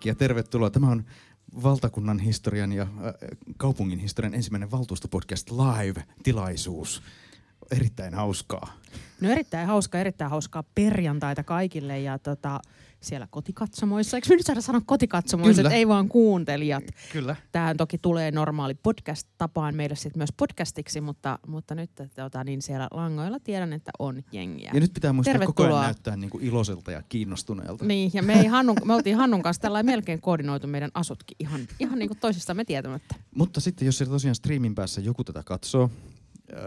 kaikki ja tervetuloa. Tämä on valtakunnan historian ja äh, kaupungin historian ensimmäinen valtuustopodcast live-tilaisuus. Erittäin hauskaa. No erittäin hauskaa, erittäin hauskaa perjantaita kaikille ja tota, siellä kotikatsomoissa. Eikö me nyt saada sanoa kotikatsomoissa, että ei vaan kuuntelijat. Kyllä. Tähän toki tulee normaali podcast-tapaan meille sitten myös podcastiksi, mutta, mutta nyt tota, niin siellä langoilla tiedän, että on jengiä. Ja nyt pitää muistaa Tervetuloa. koko ajan näyttää niin kuin iloiselta ja kiinnostuneelta. Niin, ja me, ei Hannun, me oltiin Hannun kanssa tällä melkein koordinoitu meidän asutkin ihan, ihan niin kuin toisistamme tietämättä. Mutta sitten jos siellä tosiaan streamin päässä joku tätä katsoo,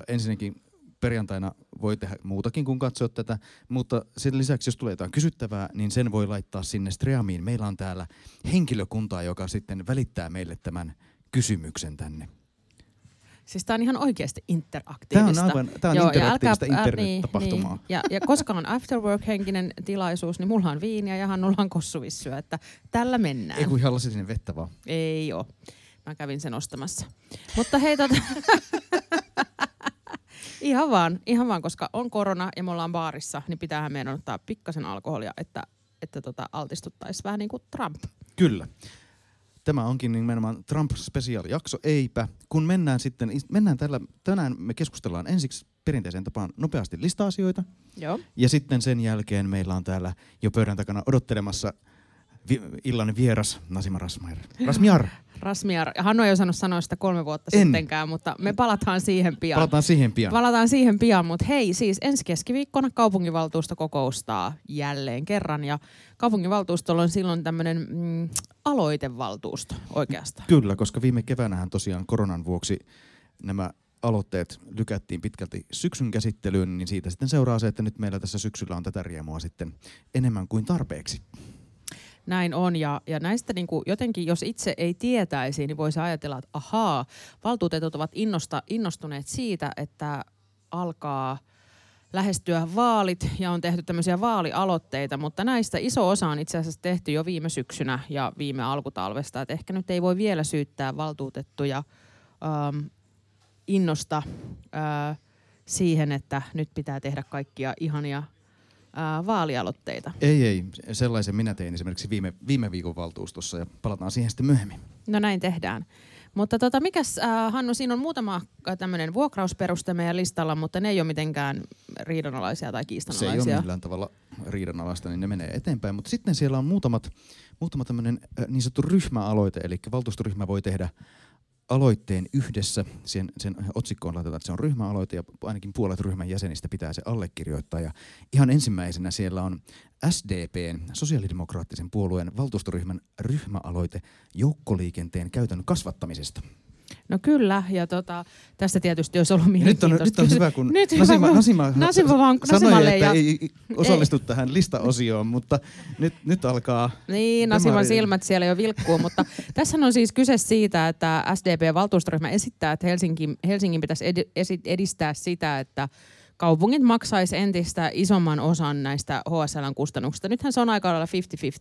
ensinnäkin perjantaina voi tehdä muutakin kuin katsoa tätä, mutta sen lisäksi jos tulee jotain kysyttävää, niin sen voi laittaa sinne streamiin. Meillä on täällä henkilökuntaa, joka sitten välittää meille tämän kysymyksen tänne. Siis tämä on ihan oikeasti Tämä interaktiivista. on aivan tämä on Joo, ja interaktiivista älkää- ää, internet-tapahtumaa. Niin, ja, ja koska on afterwork-henkinen tilaisuus, niin mulla on viiniä ja Hannulla on kossuvissyä, että tällä mennään. Ei kun ihan vettä vaan. Ei oo. Mä kävin sen ostamassa. Mutta hei tota... ihan vaan, ihan vaan, koska on korona ja me ollaan baarissa, niin pitäähän meidän ottaa pikkasen alkoholia, että, että tota altistuttaisiin vähän niin kuin Trump. Kyllä. Tämä onkin nimenomaan Trump Special jakso, eipä. Kun mennään sitten, mennään tällä, tänään me keskustellaan ensiksi perinteiseen tapaan nopeasti lista-asioita. Joo. Ja sitten sen jälkeen meillä on täällä jo pöydän takana odottelemassa vi- illan vieras Nasima Rasmair. Rasmiar, Rasmiar. Hannu ei osannut sanoa sitä kolme vuotta En. sittenkään, mutta me palataan siihen pian. palataan siihen pian. Palataan siihen pian, mutta hei, siis ensi keskiviikkona kaupunginvaltuusto kokoustaa jälleen kerran ja kaupunginvaltuustolla on silloin tämmöinen mm, aloitevaltuusto oikeastaan. Kyllä, koska viime keväänähän tosiaan koronan vuoksi nämä aloitteet lykättiin pitkälti syksyn käsittelyyn, niin siitä sitten seuraa se, että nyt meillä tässä syksyllä on tätä riemua sitten enemmän kuin tarpeeksi. Näin on ja, ja näistä niin kuin jotenkin, jos itse ei tietäisi, niin voisi ajatella, että ahaa, valtuutetut ovat innosta, innostuneet siitä, että alkaa lähestyä vaalit ja on tehty tämmöisiä vaalialoitteita, mutta näistä iso osa on itse asiassa tehty jo viime syksynä ja viime alkutalvesta. Et ehkä nyt ei voi vielä syyttää valtuutettuja ähm, innosta äh, siihen, että nyt pitää tehdä kaikkia ihania äh, vaalialoitteita. Ei, ei. Sellaisen minä tein esimerkiksi viime, viime viikon valtuustossa ja palataan siihen sitten myöhemmin. No näin tehdään. Mutta tota, mikäs, äh, Hannu, siinä on muutama tämmöinen vuokrausperuste meidän listalla, mutta ne ei ole mitenkään riidanalaisia tai Se ei kiistanalaisia. ole millään tavalla riidanalaista, niin ne menee eteenpäin. Mutta sitten siellä on muutamat, muutama tämmöinen äh, niin sanottu ryhmäaloite, eli valtuustoryhmä voi tehdä aloitteen yhdessä. Sen, sen otsikkoon laitetaan, että se on ryhmäaloite ja ainakin puolet ryhmän jäsenistä pitää se allekirjoittaa. Ja ihan ensimmäisenä siellä on SDPn, sosiaalidemokraattisen puolueen valtuustoryhmän ryhmäaloite joukkoliikenteen käytön kasvattamisesta. No kyllä, ja tota, tästä tietysti olisi ollut Ja nyt on, mielenkiintoista. nyt on hyvä, kun nyt hyvä, Nasima, Nasima, Nasima vaan- sanoi, että ja- ei osallistu tähän listaosioon, mutta nyt, nyt alkaa Niin, Nasiman Demari- silmät siellä jo vilkkuu, mutta tässä on siis kyse siitä, että SDP-valtuustoryhmä esittää, että Helsingin, Helsingin pitäisi edistää sitä, että kaupungit maksaisi entistä isomman osan näistä HSLn kustannuksista. Nythän se on aika lailla 50-50,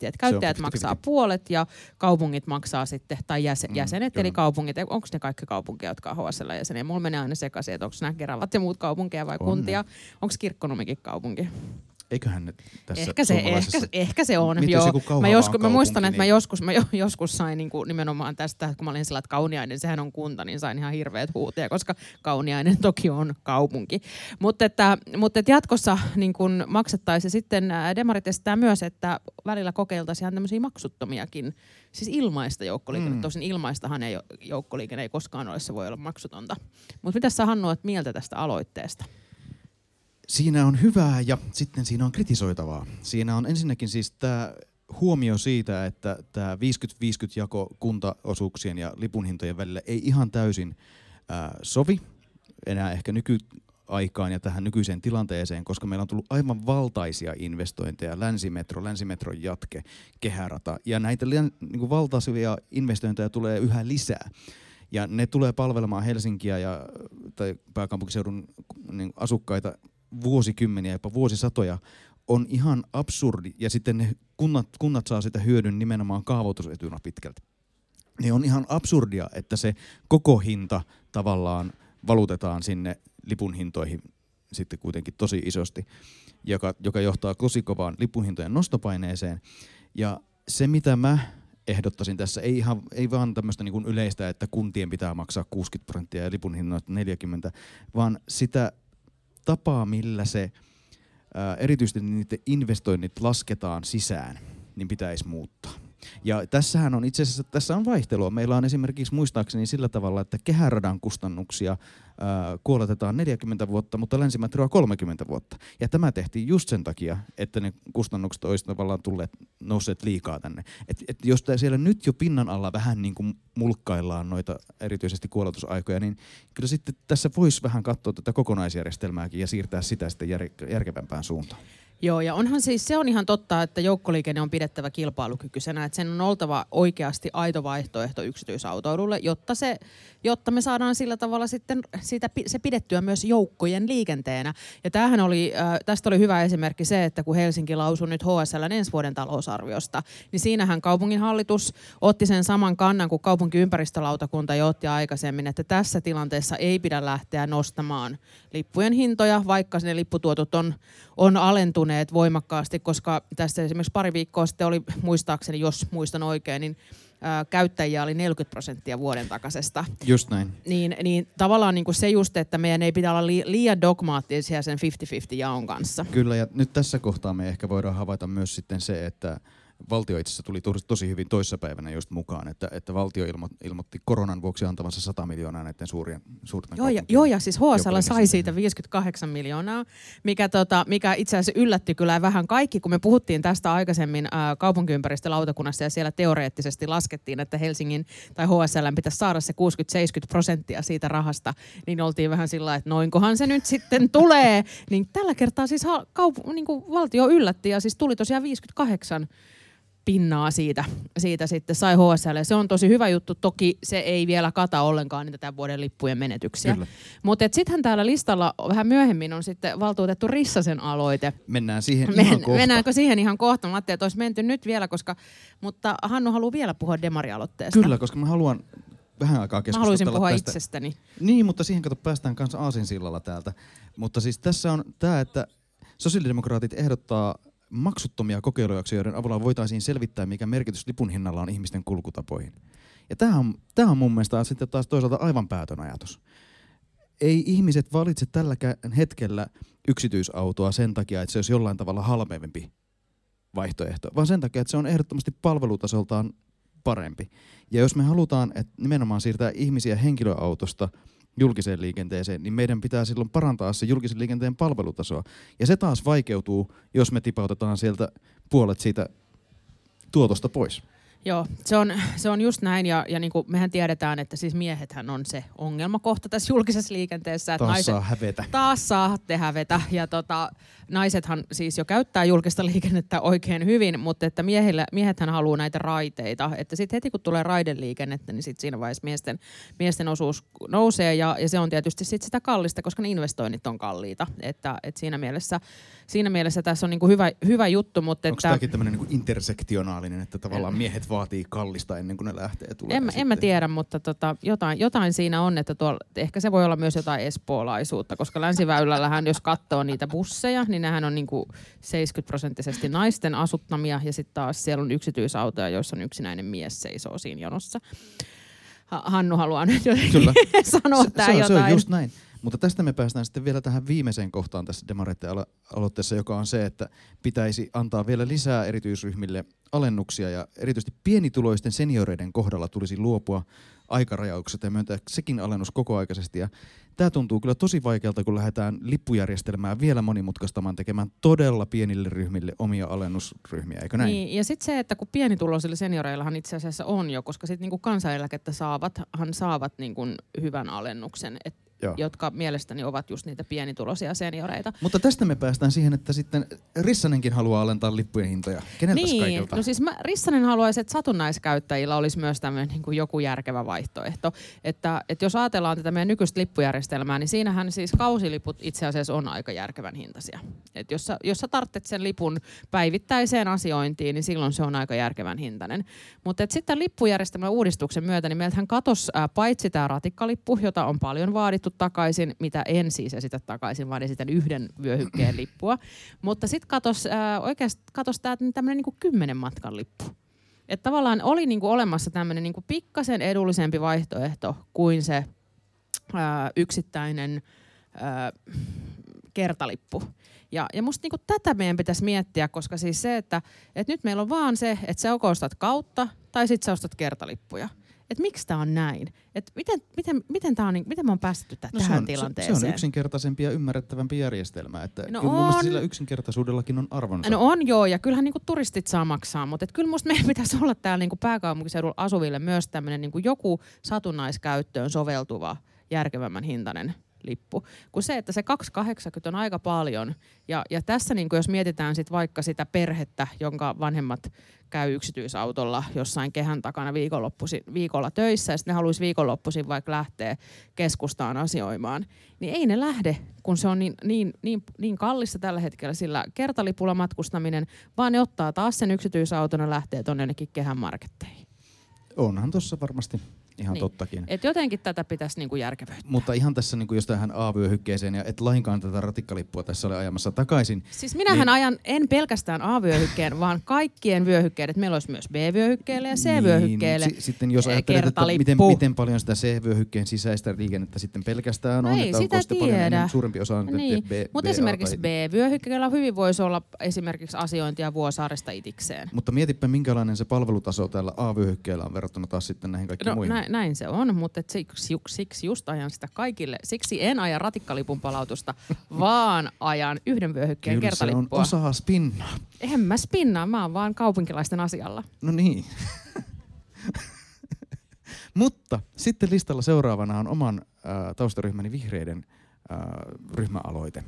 että käyttäjät 50-50. maksaa puolet ja kaupungit maksaa sitten, tai jäsen, Mm, jäsenet, eli kyllä. kaupungit. Onko ne kaikki kaupunkeja, jotka on HSL-jäseniä? Mulla menee aina sekaisin, että onko nämä Keravat ja muut kaupunkeja vai On kuntia. Onko Kirkkonumikin kaupunki? Eiköhän nyt tässä Ehkä se, ehkä, ehkä se on, joo. joku Mä, joskus, mä muistan, että mä niin- joskus, mä jo, joskus sain niinku nimenomaan tästä, kun mä olin sillä, että Kauniainen, sehän on kunta, niin sain ihan hirveät huuteja, koska Kauniainen toki on kaupunki. Mutta että, mutta että jatkossa niin kun maksettaisiin. Sitten Demarit esittää myös, että välillä kokeiltaisiin ihan tämmöisiä maksuttomiakin, siis ilmaista joukkoliikennettä. Mm. Tosin ilmaistahan ei, joukkoliikenne ei koskaan ole, se voi olla maksutonta. Mutta mitä sä Hannu mieltä tästä aloitteesta? Siinä on hyvää ja sitten siinä on kritisoitavaa. Siinä on ensinnäkin siis tämä huomio siitä, että tämä 50-50 jako kuntaosuuksien ja lipunhintojen välillä ei ihan täysin ää, sovi enää ehkä nykyaikaan ja tähän nykyiseen tilanteeseen, koska meillä on tullut aivan valtaisia investointeja, länsimetro, länsimetron jatke, kehärata ja näitä niin valtaisia investointeja tulee yhä lisää. Ja ne tulee palvelemaan Helsinkiä ja, tai pääkaupunkiseudun niin asukkaita vuosikymmeniä, jopa vuosisatoja, on ihan absurdi. Ja sitten ne kunnat, kunnat saa sitä hyödyn nimenomaan kaavoitusetuna pitkälti. Niin on ihan absurdia, että se koko hinta tavallaan valutetaan sinne lipun hintoihin sitten kuitenkin tosi isosti, joka, joka johtaa tosi kovaan lipunhintojen nostopaineeseen. Ja se, mitä mä ehdottaisin tässä, ei, ihan, ei vaan tämmöistä niin yleistä, että kuntien pitää maksaa 60 prosenttia ja lipun hinnoista 40, vaan sitä tapaa, millä se ää, erityisesti niiden investoinnit lasketaan sisään, niin pitäisi muuttaa. Ja tässähän on itse asiassa, tässä on vaihtelua. Meillä on esimerkiksi muistaakseni sillä tavalla, että kehäradan kustannuksia kuoletetaan 40 vuotta, mutta länsimetroa 30 vuotta. Ja tämä tehtiin just sen takia, että ne kustannukset olisivat tavallaan tulleet, nousseet liikaa tänne. Et, et jos siellä nyt jo pinnan alla vähän niin kuin mulkkaillaan noita erityisesti kuoletusaikoja, niin kyllä sitten tässä voisi vähän katsoa tätä kokonaisjärjestelmääkin ja siirtää sitä sitten jär, järkevämpään suuntaan. Joo, ja onhan siis, se on ihan totta, että joukkoliikenne on pidettävä kilpailukykyisenä, että sen on oltava oikeasti aito vaihtoehto yksityisautoilulle, jotta, se, jotta me saadaan sillä tavalla sitten siitä, se pidettyä myös joukkojen liikenteenä. Ja tämähän oli, äh, tästä oli hyvä esimerkki se, että kun Helsinki lausui nyt HSL ensi vuoden talousarviosta, niin siinähän kaupungin hallitus otti sen saman kannan kuin kaupunkiympäristölautakunta jo otti aikaisemmin, että tässä tilanteessa ei pidä lähteä nostamaan lippujen hintoja, vaikka ne lipputuotot on, on alentuneet voimakkaasti, koska tässä esimerkiksi pari viikkoa sitten oli muistaakseni, jos muistan oikein, niin käyttäjiä oli 40 prosenttia vuoden takaisesta. Just näin. Niin, niin tavallaan niin kuin se just, että meidän ei pidä olla liian dogmaattisia sen 50-50 jaon kanssa. Kyllä, ja nyt tässä kohtaa me ehkä voidaan havaita myös sitten se, että valtio itse asiassa tuli tosi hyvin toissapäivänä just mukaan, että, että valtio ilmo, ilmoitti koronan vuoksi antavansa 100 miljoonaa näiden suurien, suurten joo, ja, joo, ja siis HSL sai siitä 58 miljoonaa, mikä, tota, mikä itse asiassa yllätti kyllä vähän kaikki, kun me puhuttiin tästä aikaisemmin ää, kaupunkiympäristölautakunnassa ja siellä teoreettisesti laskettiin, että Helsingin tai HSL pitäisi saada se 60-70 prosenttia siitä rahasta, niin oltiin vähän sillä että noinkohan se nyt sitten tulee. niin tällä kertaa siis kaup- niin valtio yllätti ja siis tuli tosiaan 58 pinnaa siitä, siitä sitten sai HSL. Se on tosi hyvä juttu. Toki se ei vielä kata ollenkaan niitä tämän vuoden lippujen menetyksiä. Mutta sittenhän täällä listalla vähän myöhemmin on sitten valtuutettu Rissasen aloite. Mennään siihen Men, ihan kohta. Mennäänkö siihen ihan kohta? Mä ajattelin, että olisi menty nyt vielä, koska, mutta Hannu haluaa vielä puhua demarialoitteesta. Kyllä, koska mä haluan vähän aikaa keskustella Mä haluaisin puhua tästä. itsestäni. Niin, mutta siihen kato päästään kanssa aasinsillalla täältä. Mutta siis tässä on tämä, että sosiaalidemokraatit ehdottaa maksuttomia kokeilujaksoja, joiden avulla voitaisiin selvittää, mikä merkitys lipun hinnalla on ihmisten kulkutapoihin. Ja tämä on, on mun mielestä sitten taas toisaalta aivan päätön ajatus. Ei ihmiset valitse tällä hetkellä yksityisautoa sen takia, että se olisi jollain tavalla halvempi vaihtoehto, vaan sen takia, että se on ehdottomasti palvelutasoltaan parempi. Ja jos me halutaan että nimenomaan siirtää ihmisiä henkilöautosta – julkiseen liikenteeseen, niin meidän pitää silloin parantaa se julkisen liikenteen palvelutasoa. Ja se taas vaikeutuu, jos me tipautetaan sieltä puolet siitä tuotosta pois. Joo, se on, se on just näin ja, ja niin kuin mehän tiedetään, että siis miehethän on se ongelmakohta tässä julkisessa liikenteessä. Että taas naiset, saa hävetä. Taas saatte hävetä ja tota, naisethan siis jo käyttää julkista liikennettä oikein hyvin, mutta että miehillä, miehethän haluaa näitä raiteita. Että sitten heti kun tulee raideliikennettä, niin sitten siinä vaiheessa miesten, miesten osuus nousee ja, ja se on tietysti sit sitä kallista, koska ne investoinnit on kalliita. Että, että siinä, mielessä, siinä mielessä tässä on niinku hyvä, hyvä juttu. Mutta Onko tämäkin tämmöinen niinku intersektionaalinen, että tavallaan miehet vaatii kallista ennen kuin ne lähtee tulemaan? En, en mä tiedä, mutta tota, jotain, jotain siinä on, että tuolla, ehkä se voi olla myös jotain espoolaisuutta, koska länsiväylällähän jos katsoo niitä busseja, niin nehän on niinku 70 prosenttisesti naisten asuttamia ja sitten taas siellä on yksityisautoja, joissa on yksinäinen mies seisoo siinä jonossa. Hannu haluaa nyt Kyllä. sanoa tämä jotain. Se on just näin. Mutta tästä me päästään sitten vielä tähän viimeiseen kohtaan tässä Demareiden aloitteessa, joka on se, että pitäisi antaa vielä lisää erityisryhmille alennuksia ja erityisesti pienituloisten senioreiden kohdalla tulisi luopua aikarajaukset ja myöntää sekin alennus kokoaikaisesti. Ja tämä tuntuu kyllä tosi vaikealta, kun lähdetään lippujärjestelmää vielä monimutkaistamaan tekemään todella pienille ryhmille omia alennusryhmiä, eikö näin? Niin, ja sitten se, että kun pienituloisilla senioreillahan itse asiassa on jo, koska sitten niinku kansaneläkettä saavathan saavat niinku hyvän alennuksen. Et Joo. jotka mielestäni ovat just niitä pienituloisia senioreita. Mutta tästä me päästään siihen, että sitten Rissanenkin haluaa alentaa lippujen hintoja. Keneltäs niin, kaikilta? no siis mä, Rissanen haluaisi, että satunnaiskäyttäjillä olisi myös tämmöinen niin kuin joku järkevä vaihtoehto. Että, että jos ajatellaan tätä meidän nykyistä lippujärjestelmää, niin siinähän siis kausiliput itse asiassa on aika järkevän hintaisia. Et jos, sä, jos sä tarvitset sen lipun päivittäiseen asiointiin, niin silloin se on aika järkevän hintainen. Mutta sitten lippujärjestelmän uudistuksen myötä, niin meiltähän katosi paitsi tämä ratikkalippu, jota on paljon vaadittu takaisin, mitä en siis esitä takaisin, vaan esitän yhden vyöhykkeen lippua. Mutta sitten katos, äh, oikeasti katos tämä tämmöinen niinku kymmenen matkan lippu. Että tavallaan oli niinku olemassa tämmöinen niinku pikkasen edullisempi vaihtoehto kuin se ää, yksittäinen ää, kertalippu. Ja, ja musta niinku tätä meidän pitäisi miettiä, koska siis se, että et nyt meillä on vaan se, että sä ostat kautta tai sitten sä ostat kertalippuja. Että miksi tämä on näin? Et miten, miten, miten, tää on, niin- miten me on päästetty tää, No tähän se on, tilanteeseen? Se, on yksinkertaisempi ja ymmärrettävämpi järjestelmä. Että No kyllä on. sillä yksinkertaisuudellakin on arvonsa. No on joo, ja kyllähän niinku turistit saa maksaa, mutta et kyllä musta meidän pitäisi olla täällä niinku pääkaupunkiseudulla asuville myös tämmöinen niinku joku satunnaiskäyttöön soveltuva järkevämmän hintainen lippu. Kun se, että se 280 on aika paljon. Ja, ja tässä niin jos mietitään sit vaikka sitä perhettä, jonka vanhemmat käy yksityisautolla jossain kehän takana viikonloppuisin, viikolla töissä ja sitten ne haluaisi viikonloppuisin vaikka lähteä keskustaan asioimaan, niin ei ne lähde, kun se on niin, niin, niin, niin kallista tällä hetkellä sillä kertalipulla matkustaminen, vaan ne ottaa taas sen yksityisauton ja lähtee tuonne jonnekin kehän marketteihin. Onhan tuossa varmasti ihan Niin. niin. tottakin. Et jotenkin tätä pitäisi niinku järkevöittää. Mutta ihan tässä, niin jos tähän A-vyöhykkeeseen, ja et lainkaan tätä ratikkalippua tässä ole ajamassa takaisin. Siis minähän niin. ajan en pelkästään A-vyöhykkeen, vaan kaikkien vyöhykkeiden. että Meillä olisi myös B-vyöhykkeelle ja C-vyöhykkeelle. Niin, si- sitten jos eh, ajattelet, että miten, miten paljon sitä C-vyöhykkeen sisäistä liikennettä sitten pelkästään No on, ei että sitä onko sitten paljon tiedä. enemmän, suurempi osa on Niin, B, mutta esimerkiksi tai- B-vyöhykkeellä hyvin voisi olla esimerkiksi asiointia Vuosaaresta itikseen. Mutta mietipä, minkälainen se palvelutaso tällä A-vyöhykkeellä on verrattuna taas sitten näihin kaikkiin No muihin. näin, näin se on, mutta et siksi, siksi just ajan sitä kaikille. Siksi en aja ratikkalipun palautusta, vaan ajan yhden vyöhykkeen Kyllä se on kertalippua. osaa spinnaa. En mä spinnaa, mä oon vaan kaupunkilaisten asialla. No niin. Mutta sitten listalla seuraavana on oman äh, taustaryhmäni vihreiden äh, ryhmäaloite.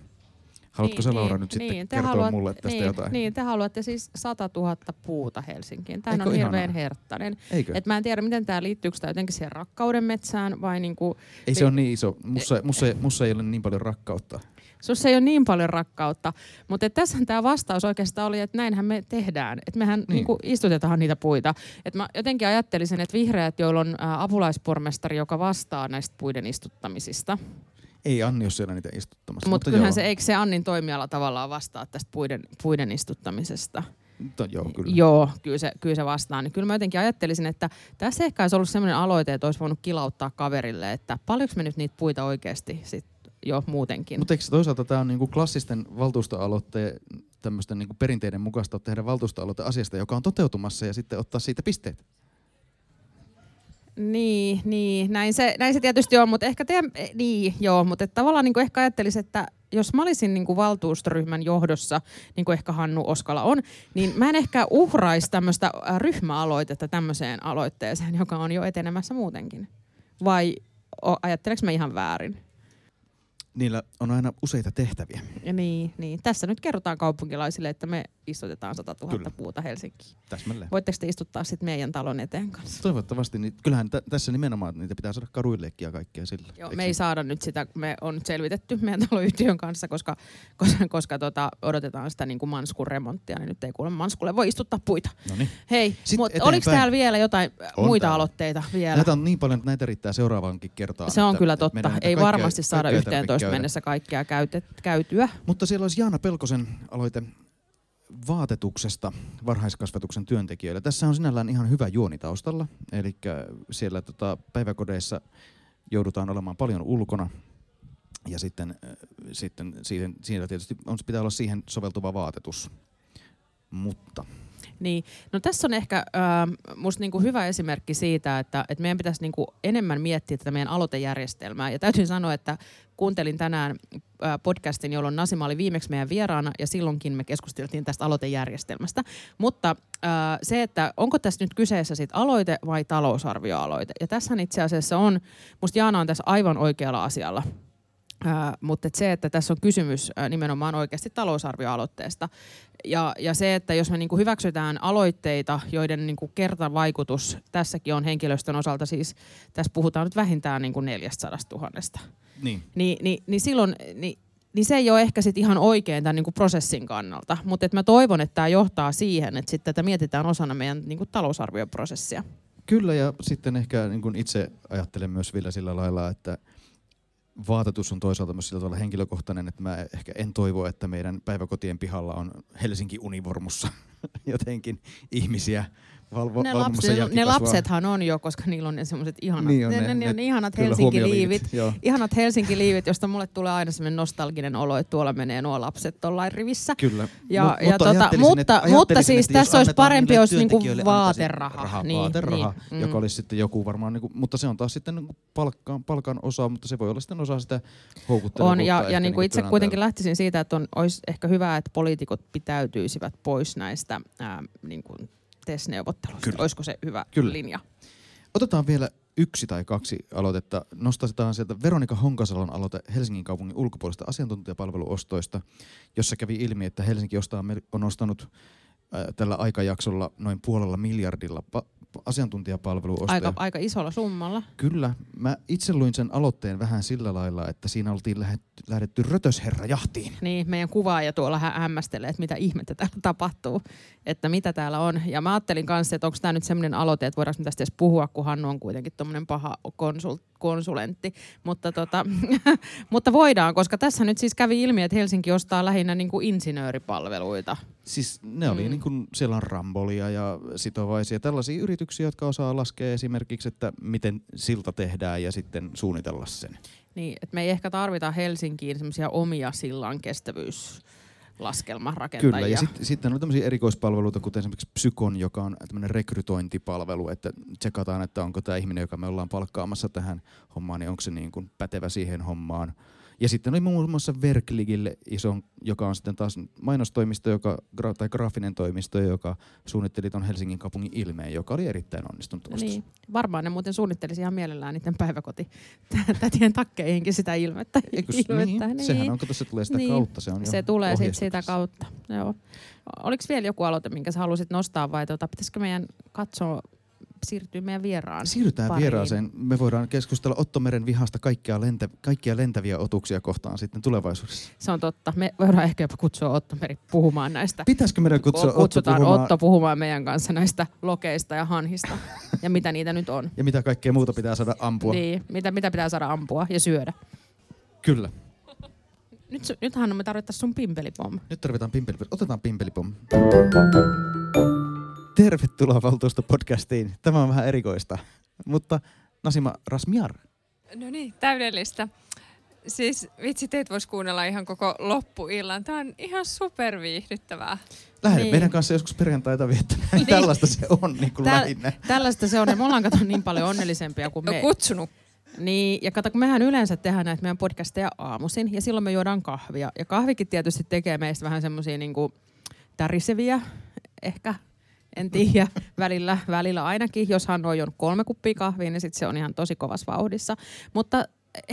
Haluatko sä Laura nyt sitten niin, kertoa haluat, mulle tästä niin, jotain? Niin, te haluatte siis 100 000 puuta Helsinkiin. Tämä on hirveän ihanaa? herttainen. Eikö? Et mä en tiedä, miten tämä liittyykö tämä jotenkin siihen rakkauden metsään vai niinku, ei se ole niin iso. Mussa, mussa, mussa ei ole niin paljon rakkautta. Sussa ei ole niin paljon rakkautta, mutta tässä tämä vastaus oikeastaan oli, että näinhän me tehdään. Että mehän niin. Niin. Niinku istutetaan niitä puita. Et mä jotenkin ajattelisin, että vihreät, joilla on apulaispormestari, joka vastaa näistä puiden istuttamisista. Ei Anni ole siellä niitä istuttamassa. Mutta kyllähän joo. se, eikö se Annin toimiala tavallaan vastaa tästä puiden, puiden istuttamisesta? Mutta joo, kyllä. Joo, kyllä se, kyllä se vastaa. Niin kyllä mä jotenkin ajattelisin, että tässä ehkä olisi ollut sellainen aloite, että olisi voinut kilauttaa kaverille, että paljonko me nyt niitä puita oikeasti sit jo muutenkin. Mutta eikö toisaalta tämä on niinku klassisten valtuustoaloitteen tämmöisten niinku perinteiden mukaista tehdä valtuustoaloite asiasta, joka on toteutumassa ja sitten ottaa siitä pisteet? Niin, niin näin, se, näin se tietysti on, mutta ehkä teidän, niin, joo, mutta et tavallaan niin ehkä ajattelisin, että jos mä olisin niin kuin valtuustoryhmän johdossa, niin kuin ehkä Hannu Oskala on, niin mä en ehkä uhraisi tämmöistä ryhmäaloitetta tämmöiseen aloitteeseen, joka on jo etenemässä muutenkin. Vai ajatteleks mä ihan väärin? Niillä on aina useita tehtäviä. Ja niin, niin. Tässä nyt kerrotaan kaupunkilaisille, että me istutetaan 100 000 Kyllä. puuta Helsinkiin. Täsmälleen. Voitteko te istuttaa sitten meidän talon eteen kanssa? Toivottavasti, niin kyllähän tä- tässä nimenomaan niitä pitää saada kaduillekin ja kaikkea sillä. Joo, Eikö me ei saada nyt sitä, me on nyt selvitetty meidän taloyhtiön kanssa, koska, koska, koska tota, odotetaan sitä niin kuin Manskun remonttia, niin nyt ei kuule Manskulle voi istuttaa puita. Noniin. Hei, mutta oliko täällä vielä jotain äh, On muita täällä. aloitteita vielä? Näitä on niin paljon, että näitä riittää seuraavaankin kertaan. Se on että- kyllä totta. Ei kaikkea- varmasti saada kaikkea ei tarvitse 11 käydä. mennessä kaikkea käytet, käytyä. Mutta siellä olisi Jaana Pelkosen aloite vaatetuksesta varhaiskasvatuksen työntekijöille. Tässä on sinällään ihan hyvä juoni taustalla. Eli siellä tota, päiväkodeissa joudutaan olemaan paljon ulkona. Ja sitten, äh, sitten siinä tietysti on, pitää olla siihen soveltuva vaatetus. Mutta Niin, no tässä on ehkä äh, musta niinku hyvä esimerkki siitä, että, että meidän pitäisi niinku enemmän miettiä tätä meidän aloitejärjestelmää. Ja täytyy sanoa, että kuuntelin tänään äh, podcastin, jolloin Nasima oli viimeksi meidän vieraana ja silloinkin me keskusteltiin tästä aloitejärjestelmästä. Mutta äh, se, että onko tässä nyt kyseessä sit aloite vai talousarvioaloite. Ja tässähän itse asiassa on, musta Jaana on tässä aivan oikealla asialla. Mutta et se, että tässä on kysymys nimenomaan oikeasti talousarvioaloitteesta. Ja, ja se, että jos me niinku hyväksytään aloitteita, joiden niinku kertavaikutus tässäkin on henkilöstön osalta, siis tässä puhutaan nyt vähintään niinku 400 000, niin, niin, niin, niin silloin niin, niin se ei ole ehkä sit ihan oikein tämän niinku prosessin kannalta. Mutta mä toivon, että tämä johtaa siihen, että sit tätä mietitään osana meidän niinku talousarvioprosessia. Kyllä, ja sitten ehkä niin kuin itse ajattelen myös vielä sillä lailla, että vaatetus on toisaalta myös sillä tavalla henkilökohtainen, että mä ehkä en toivo, että meidän päiväkotien pihalla on Helsinki univormussa jotenkin ihmisiä valvo, ne, lapset, ne lapsethan on jo, koska niillä on ne semmoiset ihanat, Niin on ne, ne- ne, ne, ihanat Helsinki-liivit. Ihanat Helsinki-liivit, josta mulle tulee aina semmoinen nostalginen olo, että tuolla menee nuo lapset tuollain rivissä. Kyllä. Ja, Mut- ja tota, ajattelisin, mutta, että- mutta siis että tässä olisi parempi, jos niinku vaateraha. Raha, niin, vaateraha, niin, joka olisi sitten joku varmaan, niinku, mutta se on taas sitten niinku palkkaan, palkan osa, mutta se voi olla sitten osa sitä houkuttelevuutta. On, ja, ja niin kuin niinku itse kuitenkin lähtisin siitä, että on, olisi ehkä hyvä, että poliitikot pitäytyisivät pois näistä ää, niin kuin TES-neuvotteluista. Kyllä. Olisiko se hyvä Kyllä. linja? Otetaan vielä yksi tai kaksi aloitetta. Nostetaan sieltä Veronika Honkasalon aloite Helsingin kaupungin ulkopuolista asiantuntijapalveluostoista, jossa kävi ilmi, että Helsinki ostaa, on ostanut tällä aikajaksolla noin puolella miljardilla pa- asiantuntijapalveluostoja. Aika, aika isolla summalla. Kyllä. Mä itse luin sen aloitteen vähän sillä lailla, että siinä oltiin lähdetty, lähdetty rötösherrajahtiin. Niin, meidän kuvaaja tuolla hä- hämmästelee, että mitä ihmettä täällä tapahtuu, että mitä täällä on. Ja mä ajattelin kanssa, että onko tämä nyt semmoinen aloite, että voidaanko tästä edes puhua, kun Hannu on kuitenkin tuommoinen paha konsul- konsulentti. Mutta, tota, mutta voidaan, koska tässä nyt siis kävi ilmi, että Helsinki ostaa lähinnä niin kuin insinööripalveluita. Siis ne oli Mm. niin kuin, siellä on Rambolia ja sitovaisia, tällaisia yrityksiä, jotka osaa laskea esimerkiksi, että miten silta tehdään ja sitten suunnitella sen. Niin, että me ei ehkä tarvita Helsinkiin semmoisia omia sillan kestävyyslaskelmarakentajia. Kyllä, ja sit, sitten on tämmöisiä erikoispalveluita, kuten esimerkiksi Psykon, joka on tämmöinen rekrytointipalvelu, että tsekataan, että onko tämä ihminen, joka me ollaan palkkaamassa tähän hommaan, niin onko se niin kuin pätevä siihen hommaan. Ja sitten oli muun muassa Verkligille iso, joka on sitten taas mainostoimisto, joka, tai graafinen toimisto, joka suunnitteli ton Helsingin kaupungin ilmeen, joka oli erittäin onnistunut ostos. Niin, varmaan ne muuten suunnittelisi ihan mielellään niiden päiväkoti tätien takkeihinkin sitä ilmettä. Eikös ilmettä. niin? Sehän on, kato, se tulee sitä Niin. kautta. Se, on Se tulee sitten sitä kautta. Joo. Oliko vielä joku aloite, minkä sä halusit nostaa vai tota, pitäisikö meidän katsoa, siirtyä meidän vieraan? Siirrytään pariin? vieraaseen. Me voidaan keskustella Otto Meren vihasta kaikkia, lentä, kaikkia lentäviä otuksia kohtaan sitten tulevaisuudessa. Se on totta. Me voidaan ehkä jopa kutsua Otto Meri puhumaan näistä. Pitäisikö meidän kutsua Otto Kutsutaan puhumaan, Otto puhumaan meidän kanssa näistä lokeista ja hanhista ja mitä niitä nyt on. ja mitä kaikkea muuta pitää saada ampua? Niin, mitä, mitä pitää saada ampua ja syödä. Kyllä. Nyt, nythän me tarvittaisiin sun pimpelipom. Nyt tarvitaan pimpelipom. Otetaan pimpelipom. Tervetuloa valtuustopodcastiin. Tämä on vähän erikoista. Mutta Nasima Rasmiar, No niin, täydellistä. Siis vitsi, teitä voisi kuunnella ihan koko loppuillan. Tämä on ihan superviihdyttävää. lähde Niin. niin. meidän kanssa joskus perjantaita viettämään. Tällaista se on niin kuin Tää- lähinnä. Tällaista se on, ja me ollaan kato niin paljon onnellisempia kuin No me. kutsunut. Niin, ja kato, kun mehän yleensä tehdään näitä meidän podcasteja aamuisin, ja silloin me juodaan kahvia. Ja kahvikin tietysti tekee meistä vähän semmoisia niinku täriseviä, ehkä, en tiedä, välillä, välillä ainakin. Jos hän on juonut kolme kuppia kahvia, niin sit se on ihan tosi kovassa vauhdissa. Mutta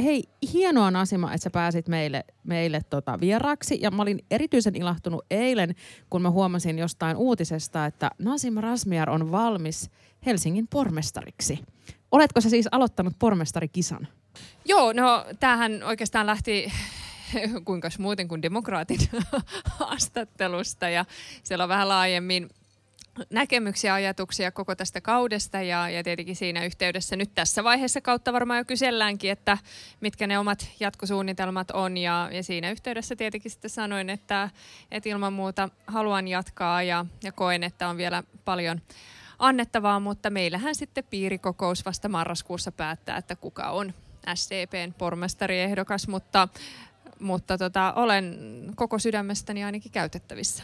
hei, hienoa Nasima, että sä pääsit meille, meille tota vieraaksi. Ja mä olin erityisen ilahtunut eilen, kun mä huomasin jostain uutisesta, että Nasim Rasmiar on valmis Helsingin pormestariksi. Oletko sä siis aloittanut pormestarikisan? Joo, no tämähän oikeastaan lähti kuinka muuten kuin demokraatin haastattelusta ja siellä on vähän laajemmin näkemyksiä ja ajatuksia koko tästä kaudesta. Ja, ja tietenkin siinä yhteydessä nyt tässä vaiheessa kautta varmaan jo kyselläänkin, että mitkä ne omat jatkosuunnitelmat on. Ja, ja siinä yhteydessä tietenkin sitten sanoin, että, että ilman muuta haluan jatkaa ja, ja koen, että on vielä paljon annettavaa, mutta meillähän sitten piirikokous vasta marraskuussa päättää, että kuka on SDPn pormestariehdokas, mutta, mutta tota, olen koko sydämestäni ainakin käytettävissä.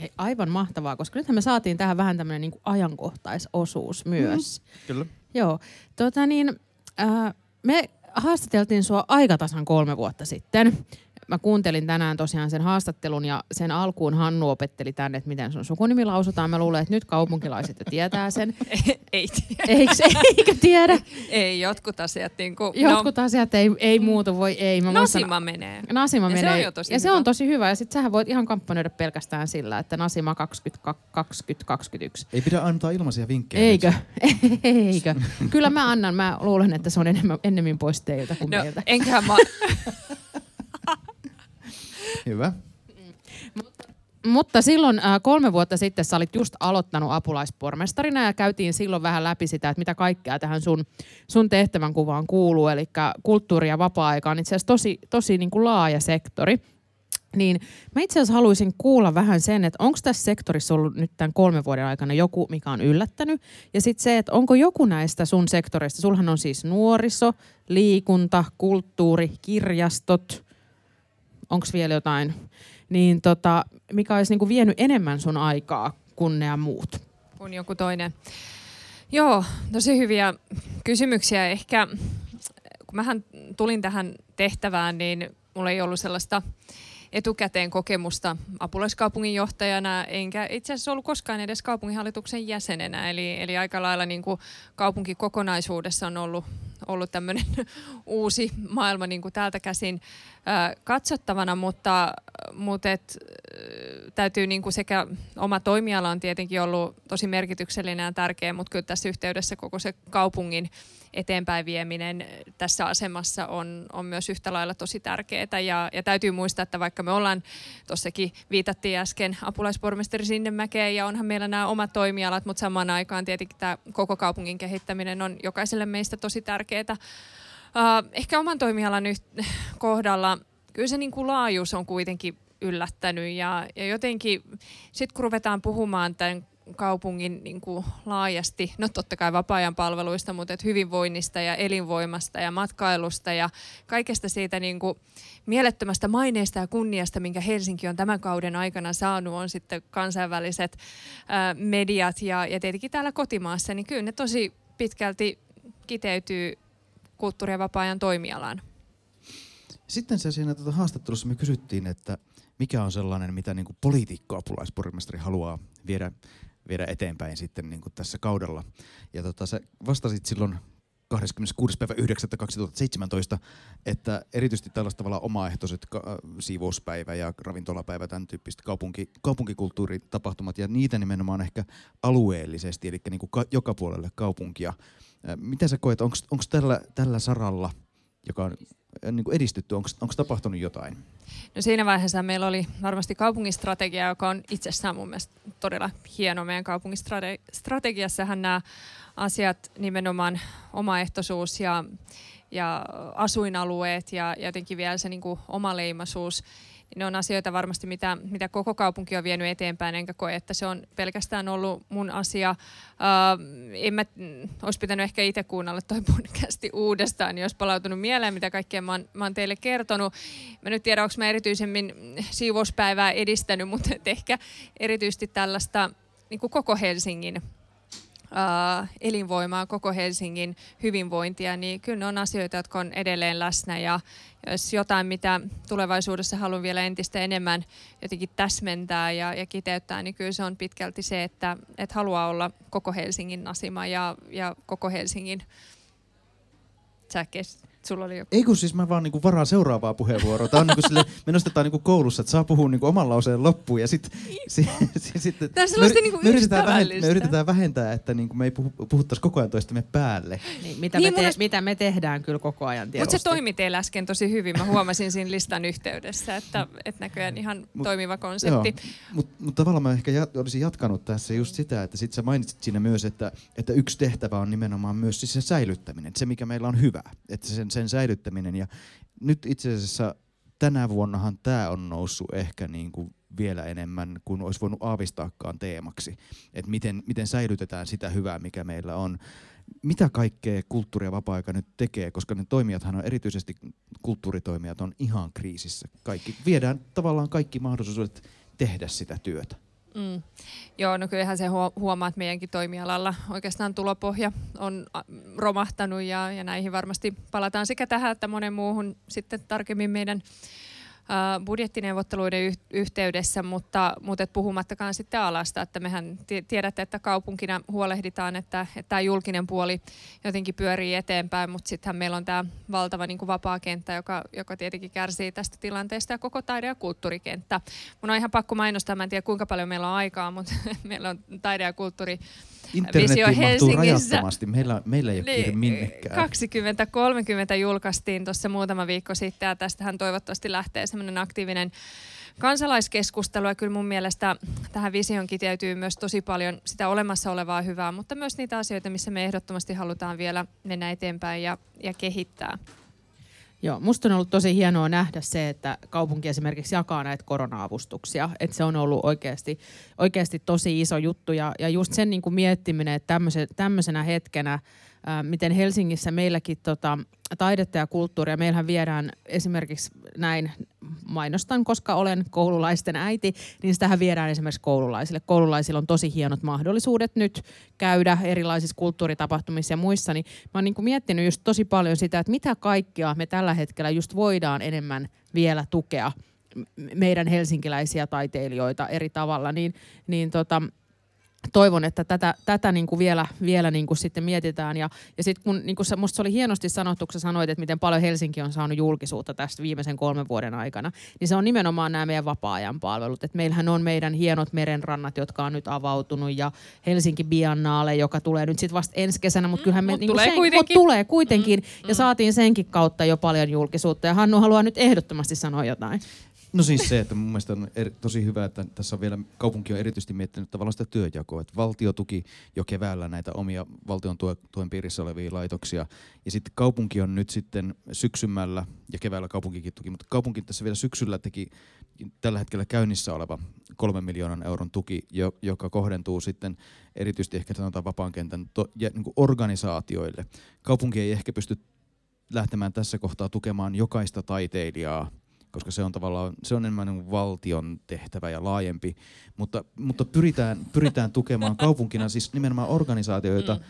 Hei, aivan mahtavaa, koska nythän me saatiin tähän vähän tämmöinen niin ajankohtaisosuus myös. Mm. Kyllä. Joo, tota niin, äh, me haastateltiin sua aika tasan kolme vuotta sitten. Mä kuuntelin tänään tosiaan sen haastattelun ja sen alkuun Hannu opetteli tänne, että miten sun sukunimi lausutaan. Mä luulen, että nyt kaupunkilaiset jo tietää sen. ei tiedä. Eikö, eikö tiedä? Ei, jotkut asiat niin kuin, Jotkut asiat ei, ei muutu, voi ei. Mä no, muistan- Nasima menee. Nasima Ja se menee. on jo tosi ja se hyvä. on tosi hyvä. Ja sit sähän voit ihan kampanjoida pelkästään sillä, että Nasima 20, 2021. Ei pidä antaa ilmaisia vinkkejä. Eikö? Eikö? Kyllä mä annan. Mä luulen, että se on enemmän, ennemmin pois teiltä kuin No, meiltä. enköhän mä... Hyvä. Mutta silloin äh, kolme vuotta sitten sä olit just aloittanut apulaispormestarina ja käytiin silloin vähän läpi sitä, että mitä kaikkea tähän sun, sun tehtävänkuvaan kuuluu. Eli kulttuuri ja vapaa-aika on itse asiassa tosi, tosi niin kuin laaja sektori. Niin mä itse asiassa haluaisin kuulla vähän sen, että onko tässä sektorissa ollut nyt tämän kolmen vuoden aikana joku, mikä on yllättänyt. Ja sitten se, että onko joku näistä sun sektoreista, sulhan on siis nuoriso, liikunta, kulttuuri, kirjastot, onko vielä jotain, niin tota, mikä olisi niinku vienyt enemmän sun aikaa kuin nämä muut? Kuin joku toinen. Joo, tosi hyviä kysymyksiä. Ehkä kun mähän tulin tähän tehtävään, niin mulla ei ollut sellaista etukäteen kokemusta apulaiskaupunginjohtajana, enkä itse asiassa ollut koskaan edes kaupunginhallituksen jäsenenä. Eli, eli aika lailla niin kuin kaupunki kokonaisuudessa on ollut, ollut tämmöinen uusi maailma niin kuin täältä käsin katsottavana, mutta, mutta et, täytyy niin kuin sekä oma toimiala on tietenkin ollut tosi merkityksellinen ja tärkeä, mutta kyllä tässä yhteydessä koko se kaupungin eteenpäin vieminen tässä asemassa on, on myös yhtä lailla tosi tärkeää. Ja, ja täytyy muistaa, että vaikka me ollaan, tuossakin viitattiin äsken apulaispormestari Sinnemäkeen ja onhan meillä nämä omat toimialat, mutta samaan aikaan tietenkin tämä koko kaupungin kehittäminen on jokaiselle meistä tosi tärkeää. Uh, ehkä oman toimialan kohdalla kyllä se niin kuin laajuus on kuitenkin yllättänyt ja, ja jotenkin sitten kun ruvetaan puhumaan tämän kaupungin niin kuin laajasti, no totta kai vapaa-ajan palveluista, mutta et hyvinvoinnista ja elinvoimasta ja matkailusta ja kaikesta siitä niin kuin mielettömästä maineesta ja kunniasta, minkä Helsinki on tämän kauden aikana saanut, on sitten kansainväliset ää, mediat ja, ja tietenkin täällä kotimaassa, niin kyllä ne tosi pitkälti kiteytyy kulttuuri- ja vapaa-ajan toimialaan. Sitten se siinä tuota haastattelussa me kysyttiin, että mikä on sellainen, mitä niin poliitikko apulaispormestari haluaa viedä viedä eteenpäin sitten niin tässä kaudella. Ja tota, sä vastasit silloin 26.9.2017, että erityisesti tällaista tavalla omaehtoiset ka- äh, siivouspäivä ja ravintolapäivä, tämän tyyppiset kaupunki, kaupunkikulttuuritapahtumat ja niitä nimenomaan ehkä alueellisesti, eli niin ka- joka puolelle kaupunkia. Miten sä koet, onko tällä, tällä saralla, joka on niin kuin edistytty, onko tapahtunut jotain? No siinä vaiheessa meillä oli varmasti kaupungistrategia, joka on itsessään mun mielestä todella hieno. Meidän kaupungistrategiassahan nämä asiat, nimenomaan omaehtoisuus ja, ja asuinalueet ja jotenkin vielä se niin kuin omaleimaisuus, ne on asioita varmasti, mitä, mitä koko kaupunki on vienyt eteenpäin, enkä koe, että se on pelkästään ollut mun asia. Uh, en mä, olisi pitänyt ehkä itse kuunnella toi podcasti uudestaan, niin olisi palautunut mieleen, mitä kaikkea mä oon, mä oon teille kertonut. Mä nyt tiedä, onko mä erityisemmin siivouspäivää edistänyt, mutta ehkä erityisesti tällaista niin koko Helsingin elinvoimaa, koko Helsingin hyvinvointia, niin kyllä ne on asioita, jotka on edelleen läsnä. Ja jos jotain, mitä tulevaisuudessa haluan vielä entistä enemmän jotenkin täsmentää ja, ja kiteyttää, niin kyllä se on pitkälti se, että, että haluaa olla koko Helsingin asima ja, ja koko Helsingin säkeistä sulla oli joku. Ei kun siis mä vaan niinku varaan seuraavaa puheenvuoroa. Tämä on niinku sille, me nostetaan niinku koulussa, että saa puhua niinku oman lauseen loppuun ja sitten si, si, sit, Tämä on me, niinku me, yritetään vähentää, me yritetään vähentää, että niinku me ei puhu, puhuttaisi koko ajan toistamme päälle. Niin, mitä, niin, me te, mielestä... mitä me tehdään kyllä koko ajan Mutta se toimi teillä äsken tosi hyvin. Mä huomasin siinä listan yhteydessä, että, että näköjään ihan Mut, toimiva konsepti. Mutta mut tavallaan mä ehkä jat, olisin jatkanut tässä just sitä, että sit sä mainitsit siinä myös, että, että yksi tehtävä on nimenomaan myös siis se säilyttäminen, se mikä meillä on hyvä, että sen, sen säilyttäminen ja nyt itse asiassa tänä vuonnahan tämä on noussut ehkä niin kuin vielä enemmän kuin olisi voinut aavistaakaan teemaksi. Että miten, miten säilytetään sitä hyvää, mikä meillä on. Mitä kaikkea kulttuuri- ja vapaa-aika nyt tekee, koska ne toimijathan on erityisesti kulttuuritoimijat on ihan kriisissä. Kaikki, viedään tavallaan kaikki mahdollisuudet tehdä sitä työtä. Mm. Joo, no kyllähän se huomaa, että meidänkin toimialalla oikeastaan tulopohja on romahtanut ja, ja näihin varmasti palataan sekä tähän että monen muuhun sitten tarkemmin meidän budjettineuvotteluiden yhteydessä, mutta, mutta et puhumattakaan sitten alasta, että mehän tiedätte, että kaupunkina huolehditaan, että, että tämä julkinen puoli jotenkin pyörii eteenpäin, mutta sittenhän meillä on tämä valtava niin kuin vapaa kenttä, joka, joka tietenkin kärsii tästä tilanteesta ja koko taide- ja kulttuurikenttä. Mun on ihan pakko mainostaa, mä en tiedä kuinka paljon meillä on aikaa, mutta meillä on taide- ja kulttuuri Internetiin mahtuu Helsingissä. rajattomasti. Meillä, meillä ei ole niin, minnekään. 20-30 julkaistiin tuossa muutama viikko sitten ja tästähän toivottavasti lähtee semmoinen aktiivinen kansalaiskeskustelu ja kyllä mun mielestä tähän visioon kiteytyy myös tosi paljon sitä olemassa olevaa hyvää, mutta myös niitä asioita, missä me ehdottomasti halutaan vielä mennä eteenpäin ja, ja kehittää. Joo, musta on ollut tosi hienoa nähdä se, että kaupunki esimerkiksi jakaa näitä korona-avustuksia. Että se on ollut oikeasti, oikeasti tosi iso juttu ja, ja just sen niin kuin miettiminen, että tämmöisenä hetkenä – miten Helsingissä meilläkin tota, taidetta ja kulttuuria, meillähän viedään esimerkiksi näin, mainostan, koska olen koululaisten äiti, niin sitähän viedään esimerkiksi koululaisille. Koululaisilla on tosi hienot mahdollisuudet nyt käydä erilaisissa kulttuuritapahtumissa ja muissa, niin mä oon niin miettinyt just tosi paljon sitä, että mitä kaikkea me tällä hetkellä just voidaan enemmän vielä tukea meidän helsinkiläisiä taiteilijoita eri tavalla, niin, niin tota, toivon, että tätä, tätä niin kuin vielä, vielä niin kuin sitten mietitään. Ja, ja sitten kun niin kuin se, musta se oli hienosti sanottu, kun sä sanoit, että miten paljon Helsinki on saanut julkisuutta tästä viimeisen kolmen vuoden aikana, niin se on nimenomaan nämä meidän vapaa-ajan palvelut. Et meillähän on meidän hienot merenrannat, jotka on nyt avautunut ja Helsinki Biannaale, joka tulee nyt sitten vasta ensi kesänä, mutta mm, kyllähän me mut niin tulee, sen, kuitenkin. Mut tulee kuitenkin. Mm, ja mm. saatiin senkin kautta jo paljon julkisuutta ja Hannu haluaa nyt ehdottomasti sanoa jotain. No siis se, että mun mielestä on er, tosi hyvä, että tässä on vielä, kaupunki on erityisesti miettinyt tavallaan sitä työjakoa, että valtio tuki jo keväällä näitä omia valtion tuen piirissä olevia laitoksia, ja sitten kaupunki on nyt sitten syksymällä, ja keväällä kaupunkikin tuki, mutta kaupunki tässä vielä syksyllä teki tällä hetkellä käynnissä oleva kolmen miljoonan euron tuki, joka kohdentuu sitten erityisesti ehkä sanotaan vapaan kentän to, ja, niin organisaatioille. Kaupunki ei ehkä pysty lähtemään tässä kohtaa tukemaan jokaista taiteilijaa, koska se on tavallaan se on enemmän niin valtion tehtävä ja laajempi, mutta, mutta pyritään, pyritään tukemaan kaupunkina siis nimenomaan organisaatioita, mm.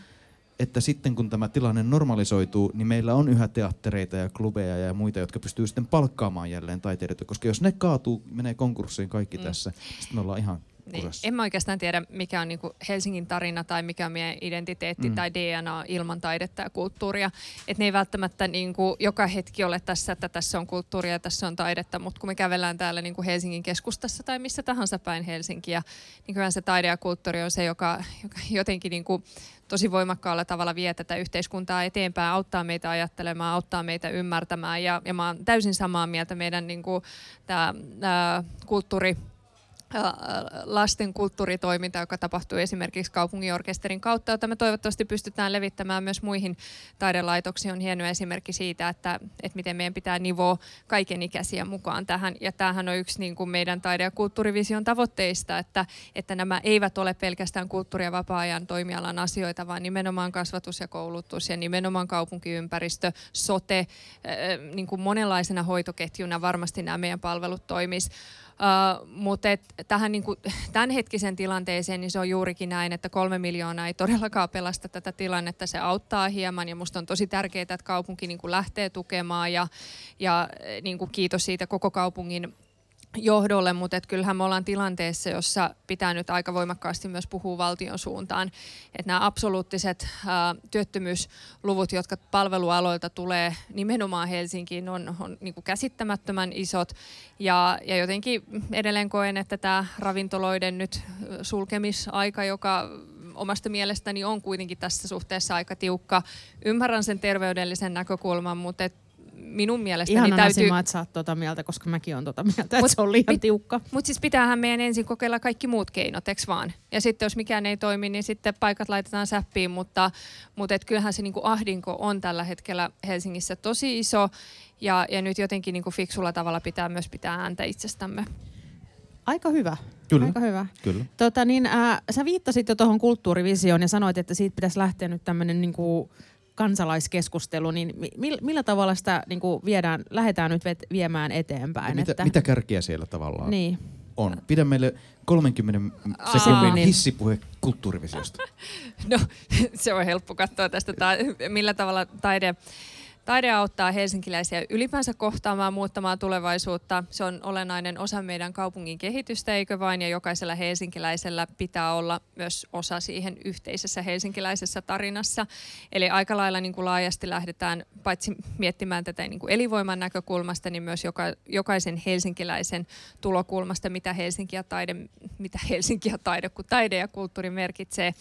että sitten kun tämä tilanne normalisoituu, niin meillä on yhä teattereita ja klubeja ja muita, jotka pystyy sitten palkkaamaan jälleen taiteilijoita, koska jos ne kaatuu, menee konkurssiin kaikki mm. tässä, sitten me ollaan ihan niin. En mä oikeastaan tiedä, mikä on niin Helsingin tarina tai mikä on meidän identiteetti mm. tai DNA ilman taidetta ja kulttuuria. Et ne ei välttämättä niin kuin joka hetki ole tässä, että tässä on kulttuuria ja tässä on taidetta, mutta kun me kävellään täällä niin kuin Helsingin keskustassa tai missä tahansa päin Helsinkiä, niin kyllä se taide ja kulttuuri on se, joka, joka jotenkin niin kuin tosi voimakkaalla tavalla vie tätä yhteiskuntaa eteenpäin, auttaa meitä ajattelemaan, auttaa meitä ymmärtämään. Ja, ja mä oon täysin samaa mieltä meidän niin kuin, tää, tää kulttuuri lasten kulttuuritoiminta, joka tapahtuu esimerkiksi kaupunginorkesterin kautta, jota me toivottavasti pystytään levittämään myös muihin taidelaitoksiin. On hieno esimerkki siitä, että, että miten meidän pitää nivoa kaikenikäisiä mukaan tähän. Ja tämähän on yksi niin kuin meidän taide- ja kulttuurivision tavoitteista, että, että nämä eivät ole pelkästään kulttuuri- ja vapaa-ajan toimialan asioita, vaan nimenomaan kasvatus ja koulutus ja nimenomaan kaupunkiympäristö, sote, niin kuin monenlaisena hoitoketjuna varmasti nämä meidän palvelut toimisivat. Uh, mutta et, tähän niin kuin, tämänhetkisen tilanteeseen niin se on juurikin näin, että kolme miljoonaa ei todellakaan pelasta tätä tilannetta. Se auttaa hieman ja minusta on tosi tärkeää, että kaupunki niin kuin lähtee tukemaan ja, ja niin kuin kiitos siitä koko kaupungin johdolle, mutta et kyllähän me ollaan tilanteessa, jossa pitää nyt aika voimakkaasti myös puhua valtion suuntaan. Että nämä absoluuttiset ää, työttömyysluvut, jotka palvelualoilta tulee nimenomaan Helsinkiin, on, on niin kuin käsittämättömän isot. Ja, ja jotenkin edelleen koen, että tämä ravintoloiden nyt sulkemisaika, joka omasta mielestäni on kuitenkin tässä suhteessa aika tiukka. Ymmärrän sen terveydellisen näkökulman, mutta et minun mielestäni Ihana täytyy... Ihana että sä oot tota mieltä, koska mäkin on tota mieltä, että se on liian pit, tiukka. Mutta siis pitäähän meidän ensin kokeilla kaikki muut keinot, eks vaan? Ja sitten jos mikään ei toimi, niin sitten paikat laitetaan säppiin, mutta, mutta et kyllähän se niinku ahdinko on tällä hetkellä Helsingissä tosi iso ja, ja nyt jotenkin niinku fiksulla tavalla pitää myös pitää ääntä itsestämme. Aika hyvä. Kyllä. Aika hyvä. Kyllä. Tota, niin, äh, sä viittasit jo tuohon kulttuurivisioon ja sanoit, että siitä pitäisi lähteä nyt tämmöinen niinku, kansalaiskeskustelu, niin millä tavalla sitä niin kuin viedään, lähdetään nyt viemään eteenpäin? mitä, että... mitä kärkiä siellä tavallaan niin. on? Pidä meille 30 sekunnin niin. hissipuhe kulttuurivisiosta. No, se on helppo katsoa tästä, ta- millä tavalla taide Taide auttaa helsinkiläisiä ylipäänsä kohtaamaan, muuttamaan tulevaisuutta. Se on olennainen osa meidän kaupungin kehitystä, eikö vain? Ja jokaisella helsinkiläisellä pitää olla myös osa siihen yhteisessä helsinkiläisessä tarinassa. Eli aika lailla niin kuin laajasti lähdetään paitsi miettimään tätä niin kuin elinvoiman näkökulmasta, niin myös joka, jokaisen helsinkiläisen tulokulmasta, mitä Helsinki ja taide, mitä Helsinki ja taide, kun taide ja kulttuuri merkitsee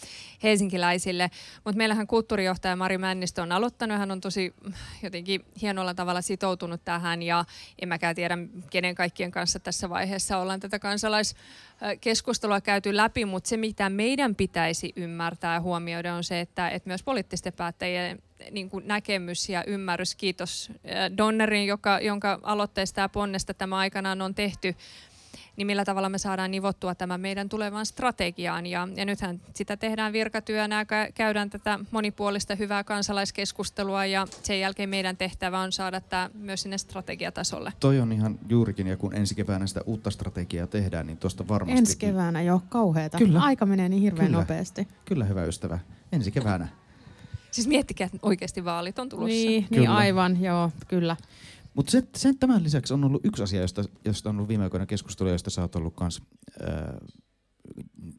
helsinkiläisille. Mutta meillähän kulttuurijohtaja Mari Männistö on aloittanut, hän on tosi jotenkin hienolla tavalla sitoutunut tähän ja en mäkään tiedä, kenen kaikkien kanssa tässä vaiheessa ollaan tätä kansalaiskeskustelua käyty läpi, mutta se mitä meidän pitäisi ymmärtää ja huomioida on se, että, että myös poliittisten päättäjien niin kuin näkemys ja ymmärrys. Kiitos Donnerin, joka, jonka aloitteesta ja ponnesta tämä aikanaan on tehty niin millä tavalla me saadaan nivottua tämä meidän tulevaan strategiaan. Ja, ja nythän sitä tehdään virkatyönä, käydään tätä monipuolista hyvää kansalaiskeskustelua ja sen jälkeen meidän tehtävä on saada tämä myös sinne strategiatasolle. Toi on ihan juurikin, ja kun ensi keväänä sitä uutta strategiaa tehdään, niin tuosta varmasti... Ensi keväänä jo, kauheeta. Kyllä. Aika menee niin hirveän Kyllä. nopeasti. Kyllä, hyvä ystävä. Ensi keväänä. Siis miettikää, että oikeasti vaalit on tulossa. Niin, niin aivan, joo, kyllä. Mutta sen, sen, tämän lisäksi on ollut yksi asia, josta, josta on ollut viime aikoina keskustelua, josta sä oot ollut kans, äh,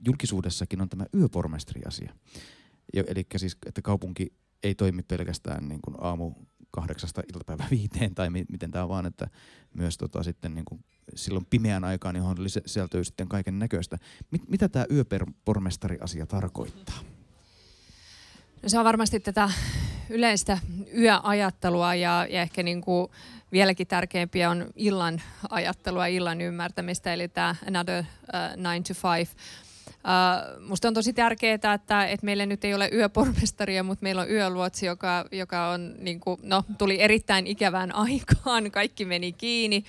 julkisuudessakin, on tämä yöpormestari-asia. Eli siis, että kaupunki ei toimi pelkästään niin kuin aamu kahdeksasta iltapäivä viiteen tai mi- miten tämä vaan, että myös tota, sitten niin kuin silloin pimeän aikaan, johon sisältyy sitten kaiken näköistä. Mit, mitä tämä yöpormestari-asia tarkoittaa? No se on varmasti tätä yleistä yöajattelua ja, ja ehkä niin kuin vieläkin tärkeämpiä on illan ajattelua, illan ymmärtämistä, eli tämä Another uh, Nine to Five. Uh, musta on tosi tärkeää, että, että meillä nyt ei ole yöpormestaria, mutta meillä on yöluotsi, joka, joka on, niin kuin, no, tuli erittäin ikävään aikaan, kaikki meni kiinni.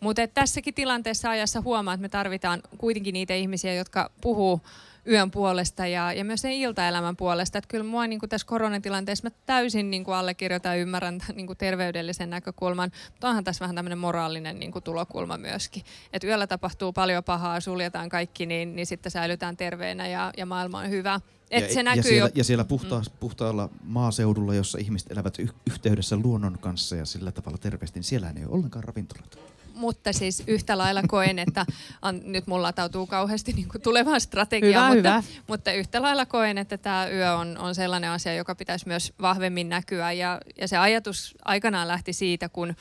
Mutta tässäkin tilanteessa ajassa huomaa, että me tarvitaan kuitenkin niitä ihmisiä, jotka puhuu yön puolesta ja, ja myös sen iltaelämän puolesta. Että kyllä mua niin kuin tässä koronatilanteessa mä täysin niin kuin allekirjoitan ja ymmärrän niin kuin terveydellisen näkökulman, mutta onhan tässä vähän tämmöinen moraalinen niin kuin tulokulma myöskin. Että yöllä tapahtuu paljon pahaa, suljetaan kaikki, niin, niin sitten säilytään terveenä ja, ja maailma on hyvä. Et ja, se näkyy ja siellä, jo... ja siellä puhta, mm. puhtaalla maaseudulla, jossa ihmiset elävät y- yhteydessä luonnon kanssa ja sillä tavalla terveesti, niin siellä ei ole ollenkaan ravintoloita mutta siis yhtä lailla koen, että an, nyt mulla tautuu kauheasti niin kuin tulevaan strategiaan, hyvä, mutta, hyvä. mutta yhtä lailla koen, että tämä yö on, on sellainen asia, joka pitäisi myös vahvemmin näkyä. Ja, ja se ajatus aikanaan lähti siitä, kun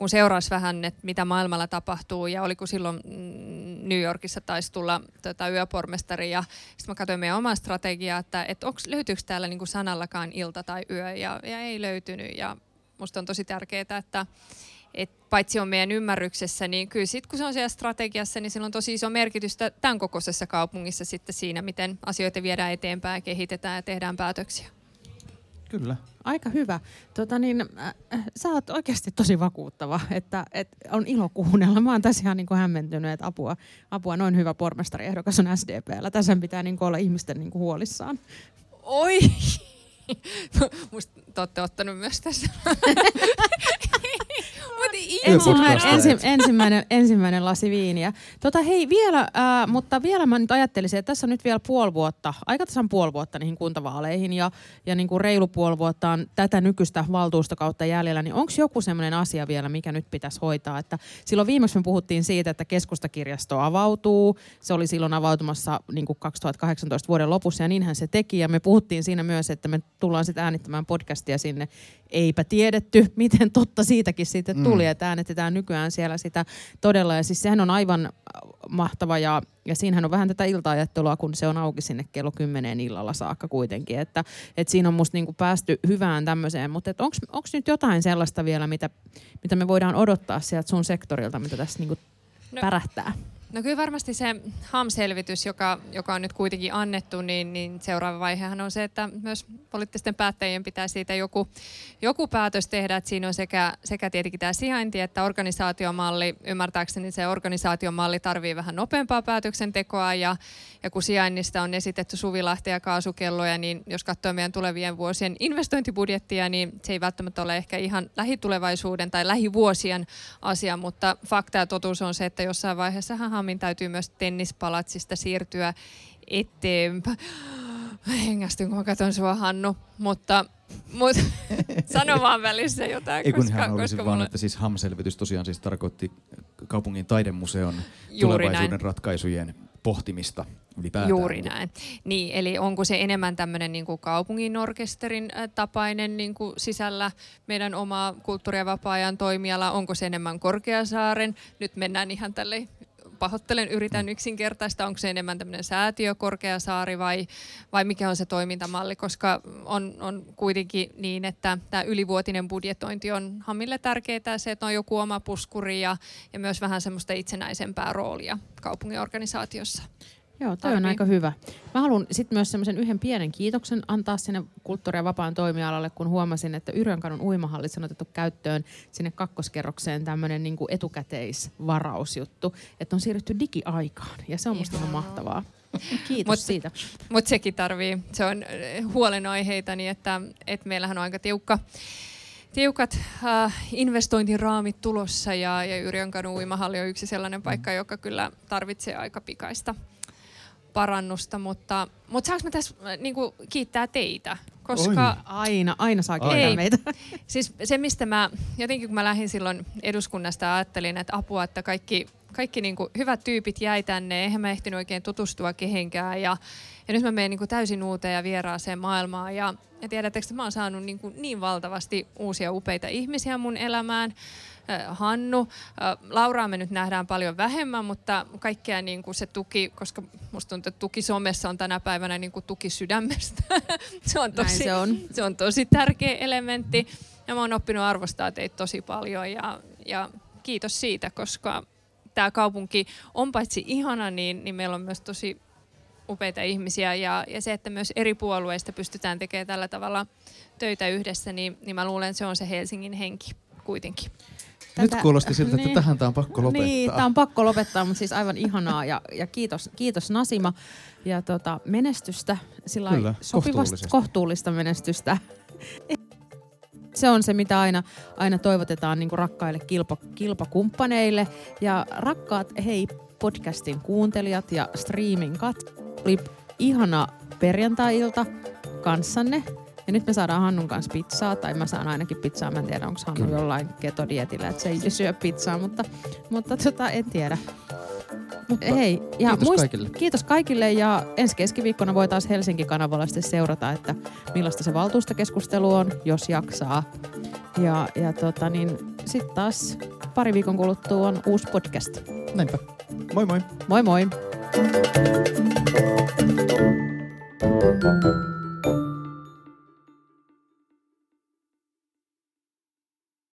kun seurasi vähän, että mitä maailmalla tapahtuu ja oliko silloin mm, New Yorkissa taisi tulla tota, yöpormestari ja sitten mä katsoin meidän omaa strategiaa, että et onks, löytyykö täällä niinku sanallakaan ilta tai yö ja, ja ei löytynyt ja musta on tosi tärkeää, että et paitsi on meidän ymmärryksessä, niin kyllä sitten kun se on siellä strategiassa, niin sillä on tosi iso merkitystä tämän kokoisessa kaupungissa sitten siinä, miten asioita viedään eteenpäin, kehitetään ja tehdään päätöksiä. Kyllä. Aika hyvä. Tota niin, äh, sä oot oikeasti tosi vakuuttava, että, että on ilo kuunnella. Mä oon tässä ihan niin kuin hämmentynyt, että apua, apua noin hyvä pormestariehdokas on SDPllä. Tässä pitää niin kuin olla ihmisten niin kuin huolissaan. Oi! Musta te olette ottanut myös tässä ensimmäinen, ensi, ensimmäinen, ensimmäinen lasi viiniä. Tota, hei, vielä, äh, mutta vielä mä nyt ajattelisin, että tässä on nyt vielä puoli vuotta, aika tasan puoli vuotta niihin kuntavaaleihin ja, ja niin kuin reilu puoli vuotta on tätä nykyistä valtuustokautta jäljellä, niin onko joku sellainen asia vielä, mikä nyt pitäisi hoitaa? Että silloin viimeksi me puhuttiin siitä, että keskustakirjasto avautuu. Se oli silloin avautumassa niin kuin 2018 vuoden lopussa ja niinhän se teki. Ja me puhuttiin siinä myös, että me tullaan sitten äänittämään podcastia sinne. Eipä tiedetty, miten totta siitäkin sitten tuli, mm. Että äänitetään nykyään siellä sitä todella. Ja siis sehän on aivan mahtava ja, ja siinähän on vähän tätä iltaajattelua, kun se on auki sinne kello 10 illalla saakka kuitenkin. Että, että siinä on musta niinku päästy hyvään tämmöiseen, mutta onko nyt jotain sellaista vielä, mitä, mitä me voidaan odottaa sieltä sun sektorilta, mitä tässä niinku no, pärähtää? No kyllä varmasti se HAM-selvitys, joka, joka on nyt kuitenkin annettu, niin, niin seuraava vaihehan on se, että myös poliittisten päättäjien pitää siitä joku, joku päätös tehdä, että siinä on sekä, sekä tietenkin tämä sijainti että organisaatiomalli. Ymmärtääkseni se organisaatiomalli tarvii vähän nopeampaa päätöksentekoa ja, ja kun sijainnista on esitetty suvilahtia ja kaasukelloja, niin jos katsoo meidän tulevien vuosien investointibudjettia, niin se ei välttämättä ole ehkä ihan lähitulevaisuuden tai lähivuosien asia, mutta fakta ja totuus on se, että jossain vaiheessa Hamin täytyy myös tennispalatsista siirtyä eteenpäin. Hengästyn, kun mä katson sua, Hannu, mutta Mut, sano vaan välissä jotain. Ei kun koska, hän olisi vaan, mulle... että siis HAM-selvitys tosiaan siis tarkoitti kaupungin taidemuseon Juuri tulevaisuuden näin. ratkaisujen pohtimista ylipäätään. Juuri näin. Niin, eli onko se enemmän tämmöinen niin kaupungin orkesterin tapainen niin kuin sisällä meidän oma kulttuuri- ja vapaa-ajan toimiala, onko se enemmän Korkeasaaren, nyt mennään ihan tälle pahoittelen, yritän yksinkertaista, onko se enemmän tämmöinen säätiö, Korkeasaari vai, vai mikä on se toimintamalli, koska on, on kuitenkin niin, että tämä ylivuotinen budjetointi on Hamille tärkeää se, että on joku oma puskuri ja, ja myös vähän semmoista itsenäisempää roolia kaupungin organisaatiossa. Joo, toi on aika hyvä. Mä haluan sitten myös semmoisen yhden pienen kiitoksen antaa sinne kulttuuri- ja vapaan toimialalle, kun huomasin, että Yrjönkadun uimahallissa on otettu käyttöön sinne kakkoskerrokseen tämmöinen niin etukäteisvarausjuttu, että on siirrytty digiaikaan ja se on musta ihan mahtavaa. Kiitos Mut, siitä. Mutta sekin tarvii, se on huolenaiheita, niin että, että meillähän on aika tiukka tiukat äh, investointiraamit tulossa ja, ja Yrjönkadun uimahalli on yksi sellainen paikka, joka kyllä tarvitsee aika pikaista parannusta, mutta, mutta saanko mä tässä äh, niin kuin, kiittää teitä? Koska Oi. aina, aina saa kiittää ei, meitä. Siis se, mistä mä, jotenkin kun mä lähdin silloin eduskunnasta ajattelin, että apua, että kaikki, kaikki niin kuin, hyvät tyypit jäi tänne, eihän mä ehtinyt oikein tutustua kehenkään ja, ja nyt mä menen niin kuin, täysin uuteen ja vieraaseen maailmaan ja, ja tiedättekö, että mä oon saanut niin, kuin, niin valtavasti uusia upeita ihmisiä mun elämään. Hannu. Lauraa me nyt nähdään paljon vähemmän, mutta kaikkea niin kuin se tuki, koska musta tuntuu, että tuki somessa on tänä päivänä niin kuin tuki sydämestä. se, on tosi, se, on. se on tosi tärkeä elementti. Ja mä oon oppinut arvostaa teitä tosi paljon ja, ja kiitos siitä, koska tämä kaupunki on paitsi ihana, niin, niin meillä on myös tosi upeita ihmisiä ja, ja se, että myös eri puolueista pystytään tekemään tällä tavalla töitä yhdessä, niin, niin mä luulen, että se on se Helsingin henki kuitenkin. Tätä, Nyt kuulosti siltä, että niin, tähän tämä on pakko lopettaa. Niin, tämä on pakko lopettaa, mutta siis aivan ihanaa ja, ja kiitos, kiitos Nasima ja tota, menestystä, sillä Kyllä, sopivasta kohtuullista menestystä. Se on se, mitä aina, aina toivotetaan niin kuin rakkaille kilpa, kilpakumppaneille. Ja rakkaat, hei, podcastin kuuntelijat ja streamin kat. Oli ihana perjantai-ilta kanssanne. Ja nyt me saadaan Hannun kanssa pizzaa, tai mä saan ainakin pizzaa. Mä en tiedä, onko Hannu Kyllä. jollain ketodietillä, että se ei syö pizzaa, mutta, mutta tota, en tiedä. Mutta hei, ja kiitos muist, kaikille. Kiitos kaikille ja ensi keskiviikkona voi taas Helsinki-kanavalla sitten seurata, että millaista se valtuustokeskustelu on, jos jaksaa. Ja, ja tota, niin sitten taas pari viikon kuluttua on uusi podcast. Näinpä. Moi moi. Moi moi. Thank you.